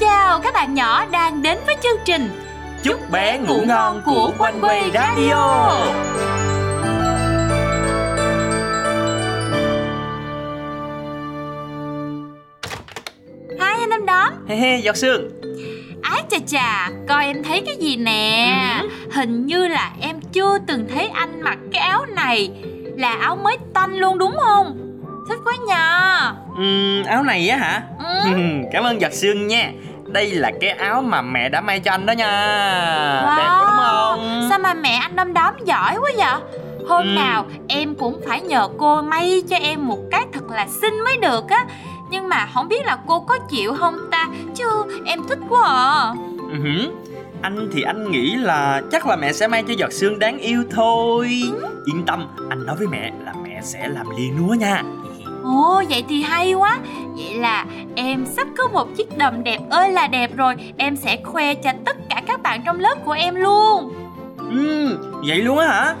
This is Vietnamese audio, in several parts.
chào các bạn nhỏ đang đến với chương trình Chúc bé ngủ ngon của Quanh Quay Radio. Hai anh em đóm He he, giọt sương. Ái chà chà, coi em thấy cái gì nè Ừ. Hình như là em chưa từng thấy anh mặc cái áo này Là áo mới tanh luôn đúng không? Thích quá nhờ Ừm, áo này á hả? ừ. Cảm ơn giọt sương nha. Đây là cái áo mà mẹ đã may cho anh đó nha. Wow. Đẹp quá đúng không? Sao mà mẹ anh đom đóm giỏi quá vậy? Hôm Ừ. nào em cũng phải nhờ cô may cho em một cái thật là xinh mới được á Nhưng mà không biết là cô có chịu không ta Chứ em thích quá à Ừ. Anh thì anh nghĩ là chắc là mẹ sẽ may cho giọt sương đáng yêu thôi. Yên tâm, anh nói với mẹ là mẹ sẽ làm liền lúa nha. Ồ vậy thì hay quá Vậy là em sắp có một chiếc đầm đẹp ơi là đẹp rồi Em sẽ khoe cho tất cả các bạn trong lớp của em luôn Ừm, vậy luôn á hả?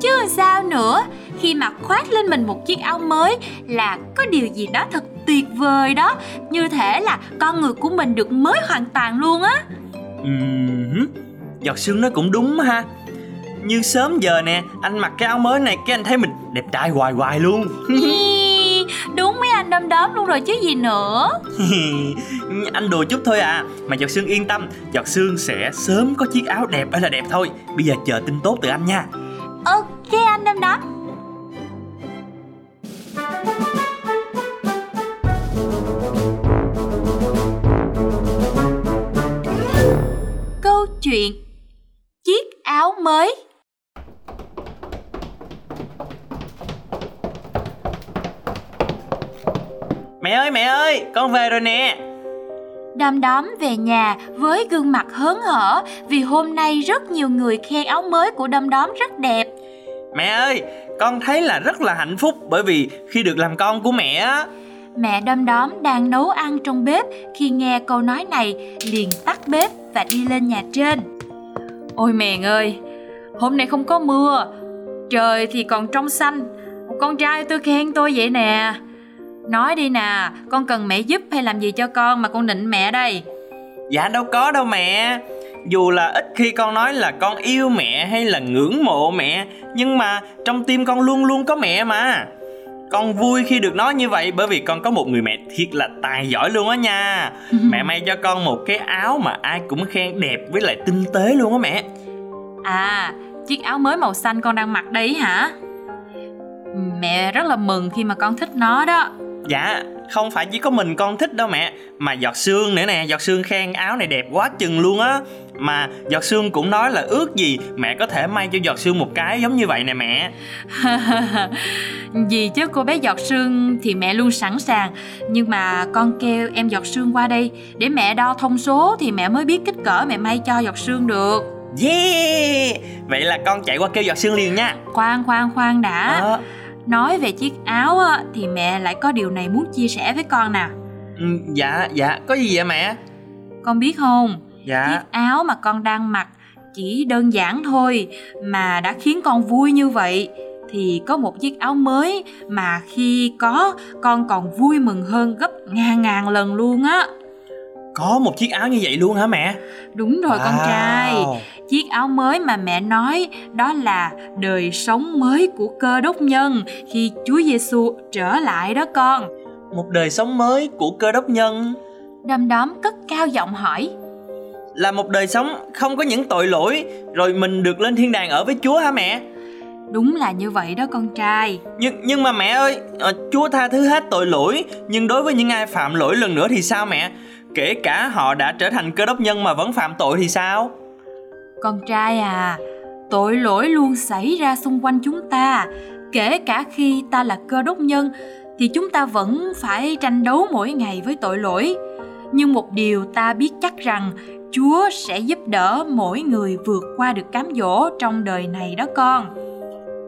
Chứ sao nữa Khi mà khoác lên mình một chiếc áo mới Là có điều gì đó thật tuyệt vời đó Như thể là con người của mình được mới hoàn toàn luôn á hử. Giọt sương nói cũng đúng ha. Như sớm giờ nè, anh mặc cái áo mới này cái anh thấy mình đẹp trai hoài hoài luôn. Đúng mấy anh đom đóm luôn rồi chứ gì nữa. Anh đùa chút thôi à. Mà Giọt Sương yên tâm Giọt Sương sẽ sớm có chiếc áo đẹp hay là đẹp thôi. Bây giờ chờ tin tốt từ anh nha. Ok anh đom đóm. Câu chuyện Chiếc áo mới Mẹ ơi mẹ ơi con về rồi nè Đom đóm về nhà với gương mặt hớn hở vì hôm nay rất nhiều người khen áo mới của đom đóm rất đẹp. Mẹ ơi con thấy là rất là hạnh phúc Bởi vì khi được làm con của mẹ á Mẹ đom đóm đang nấu ăn trong bếp khi nghe câu nói này liền tắt bếp và đi lên nhà trên. Ôi mèn ơi, hôm nay không có mưa, trời thì còn trong xanh. Con trai tôi khen tôi vậy nè. Nói đi nè, con cần mẹ giúp hay làm gì cho con mà con nịnh mẹ đây? Dạ đâu có đâu mẹ Dù là ít khi con nói là con yêu mẹ hay là ngưỡng mộ mẹ Nhưng mà trong tim con luôn luôn có mẹ mà Con vui khi được nói như vậy bởi vì con có một người mẹ thiệt là tài giỏi luôn á nha Mẹ may cho con một cái áo mà ai cũng khen đẹp với lại tinh tế luôn á mẹ À, chiếc áo mới màu xanh con đang mặc đấy hả? Mẹ rất là mừng khi mà con thích nó đó. Dạ không phải chỉ có mình con thích đâu mẹ. Mà giọt sương nữa nè Giọt sương khen áo này đẹp quá chừng luôn á. Mà giọt sương cũng nói là ước gì Mẹ có thể may cho giọt sương một cái giống như vậy nè mẹ. Vì chứ cô bé giọt sương thì mẹ luôn sẵn sàng. Nhưng mà con kêu em giọt sương qua đây. Để mẹ đo thông số thì mẹ mới biết kích cỡ mẹ may cho giọt sương được. Yeah! Vậy là con chạy qua kêu giọt sương liền nha. Khoan khoan khoan đã. Ờ, Nói về chiếc áo á, thì mẹ lại có điều này muốn chia sẻ với con nè. Ừ, Dạ dạ có gì vậy mẹ? Con biết không? Dạ. Chiếc áo mà con đang mặc chỉ đơn giản thôi mà đã khiến con vui như vậy. Thì có một chiếc áo mới mà khi có con còn vui mừng hơn gấp ngàn ngàn lần luôn á. Có một chiếc áo như vậy luôn hả mẹ Đúng rồi con Wow. trai. Chiếc áo mới mà mẹ nói đó là đời sống mới của cơ đốc nhân khi Chúa Giêsu trở lại đó con. Một đời sống mới của cơ đốc nhân Đom đóm cất cao giọng hỏi. Là một đời sống không có những tội lỗi Rồi mình được lên thiên đàng ở với Chúa hả mẹ Đúng là như vậy đó con trai. Nhưng nhưng mà mẹ ơi ờ, Chúa tha thứ hết tội lỗi Nhưng đối với những ai phạm lỗi lần nữa thì sao mẹ Kể cả họ đã trở thành cơ đốc nhân mà vẫn phạm tội thì sao Con trai à, tội lỗi luôn xảy ra xung quanh chúng ta, kể cả khi ta là cơ đốc nhân thì chúng ta vẫn phải tranh đấu mỗi ngày với tội lỗi. Nhưng một điều ta biết chắc rằng Chúa sẽ giúp đỡ mỗi người vượt qua được cám dỗ trong đời này đó con.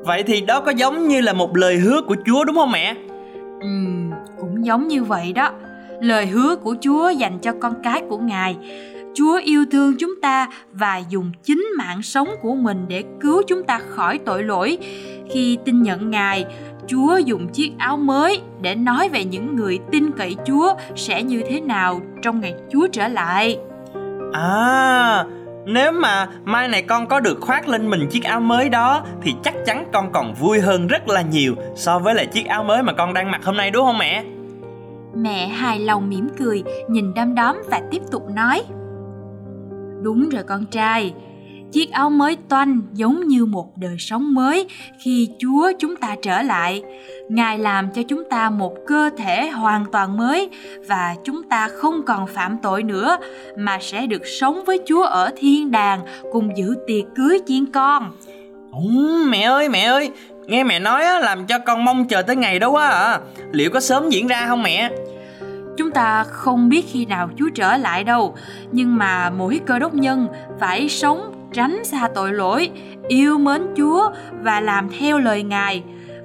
Vậy thì đó có giống như là một lời hứa của Chúa đúng không mẹ Ừm, cũng giống như vậy đó. Lời hứa của Chúa dành cho con cái của Ngài. Chúa yêu thương chúng ta và dùng chính mạng sống của mình để cứu chúng ta khỏi tội lỗi. Khi tin nhận Ngài, Chúa dùng chiếc áo mới để nói về những người tin cậy Chúa sẽ như thế nào trong ngày Chúa trở lại. À, nếu mà mai này con có được khoác lên mình chiếc áo mới đó thì chắc chắn con còn vui hơn rất là nhiều so với lại chiếc áo mới mà con đang mặc hôm nay đúng không mẹ? Mẹ hài lòng mỉm cười, nhìn đăm đóm và tiếp tục nói. Đúng rồi con trai, chiếc áo mới toanh giống như một đời sống mới khi Chúa chúng ta trở lại. Ngài làm cho chúng ta một cơ thể hoàn toàn mới và chúng ta không còn phạm tội nữa mà sẽ được sống với Chúa ở thiên đàng cùng giữ tiệc cưới chiên con. Ồ, mẹ ơi mẹ ơi, nghe mẹ nói á, làm cho con mong chờ tới ngày đó quá à. Liệu có sớm diễn ra không mẹ? Chúng ta không biết khi nào Chúa trở lại đâu, nhưng mà mỗi cơ đốc nhân phải sống tránh xa tội lỗi, yêu mến Chúa và làm theo lời Ngài.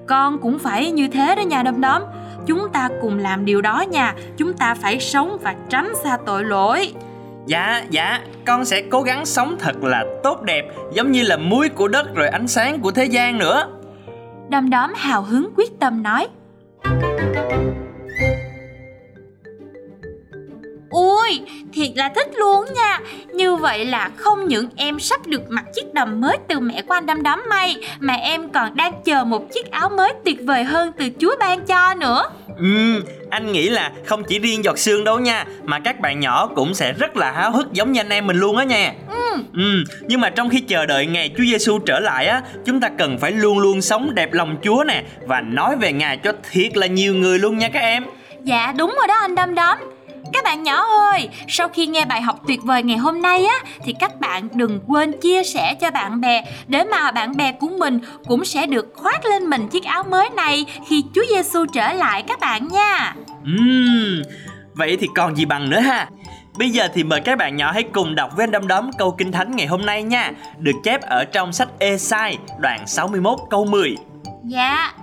Con cũng phải như thế đó nha đom đóm. Chúng ta cùng làm điều đó nha. Chúng ta phải sống và tránh xa tội lỗi. Dạ, dạ, con sẽ cố gắng sống thật là tốt đẹp Giống như là muối của đất rồi ánh sáng của thế gian nữa Đom đóm hào hứng quyết tâm nói thiệt là thích luôn nha. Như vậy là không những em sắp được mặc chiếc đầm mới từ mẹ của anh đâm đắm may Mà em còn đang chờ một chiếc áo mới tuyệt vời hơn từ Chúa ban cho nữa. Ừ, anh nghĩ là không chỉ riêng giọt xương đâu nha Mà các bạn nhỏ cũng sẽ rất là háo hức giống như anh em mình luôn á nha. Ừ, Ừ, nhưng mà trong khi chờ đợi ngày Chúa Giêsu trở lại á, chúng ta cần phải luôn luôn sống đẹp lòng Chúa nè và nói về Ngài cho thiệt là nhiều người luôn nha các em. Dạ đúng rồi đó anh đâm đóm các bạn nhỏ ơi, sau khi nghe bài học tuyệt vời ngày hôm nay á thì các bạn đừng quên chia sẻ cho bạn bè để mà bạn bè của mình cũng sẽ được khoác lên mình chiếc áo mới này khi Chúa Giêsu trở lại các bạn nha. Ừm, vậy thì còn gì bằng nữa ha. Bây giờ thì mời các bạn nhỏ hãy cùng đọc với anh Đâm Đóm câu Kinh Thánh ngày hôm nay nha Được chép ở trong sách Esai đoạn 61 câu 10 Dạ,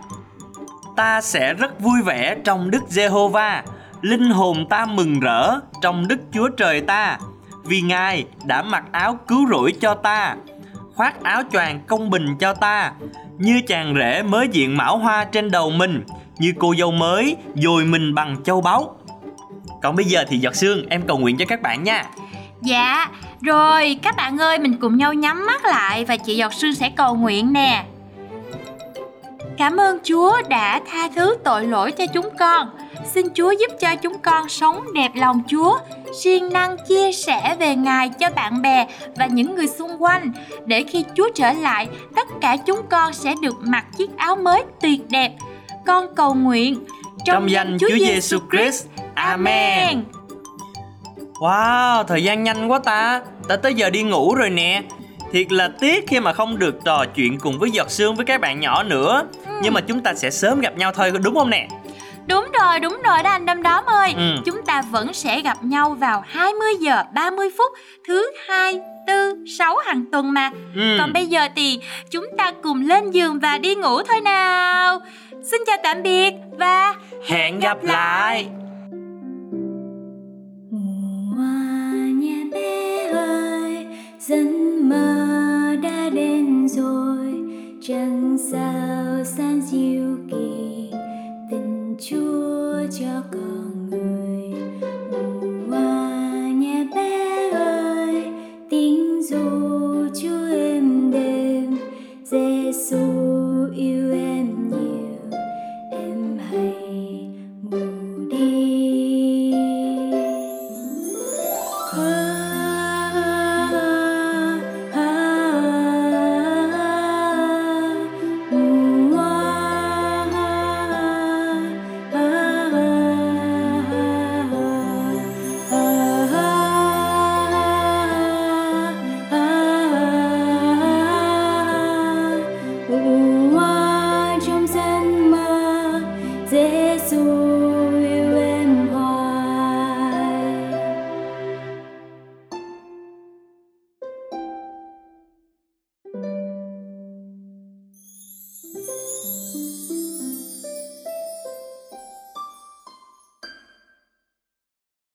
Ta sẽ rất vui vẻ trong Đức Giê-hô-va Linh hồn ta mừng rỡ trong Đức Chúa Trời ta Vì Ngài đã mặc áo cứu rỗi cho ta Khoác áo choàng công bình cho ta Như chàng rể mới diện mão hoa trên đầu mình Như cô dâu mới dồi mình bằng châu báu Còn bây giờ thì giọt xương em cầu nguyện cho các bạn nha dạ, rồi các bạn ơi mình cùng nhau nhắm mắt lại và chị Giọt Sương sẽ cầu nguyện nè. Cảm ơn Chúa đã tha thứ tội lỗi cho chúng con. Xin Chúa giúp cho chúng con sống đẹp lòng Chúa, siêng năng chia sẻ về Ngài cho bạn bè và những người xung quanh, để khi Chúa trở lại, tất cả chúng con sẽ được mặc chiếc áo mới tuyệt đẹp. Con cầu nguyện. Trong danh Chúa Giêsu Christ. Amen. Wow, thời gian nhanh quá ta. Ta tới giờ đi ngủ rồi nè. Thiệt là tiếc khi mà không được trò chuyện cùng với giọt sương với các bạn nhỏ nữa. Nhưng mà chúng ta sẽ sớm gặp nhau thôi đúng không nè Đúng rồi, đúng rồi đó anh Đâm Đóm ơi. Ừ. Chúng ta vẫn sẽ gặp nhau vào 20 giờ 30 phút thứ hai, tư, sáu hàng tuần mà. ừ. Còn bây giờ thì chúng ta cùng lên giường và đi ngủ thôi nào. Xin chào tạm biệt và Hẹn gặp lại Mùa Jésus.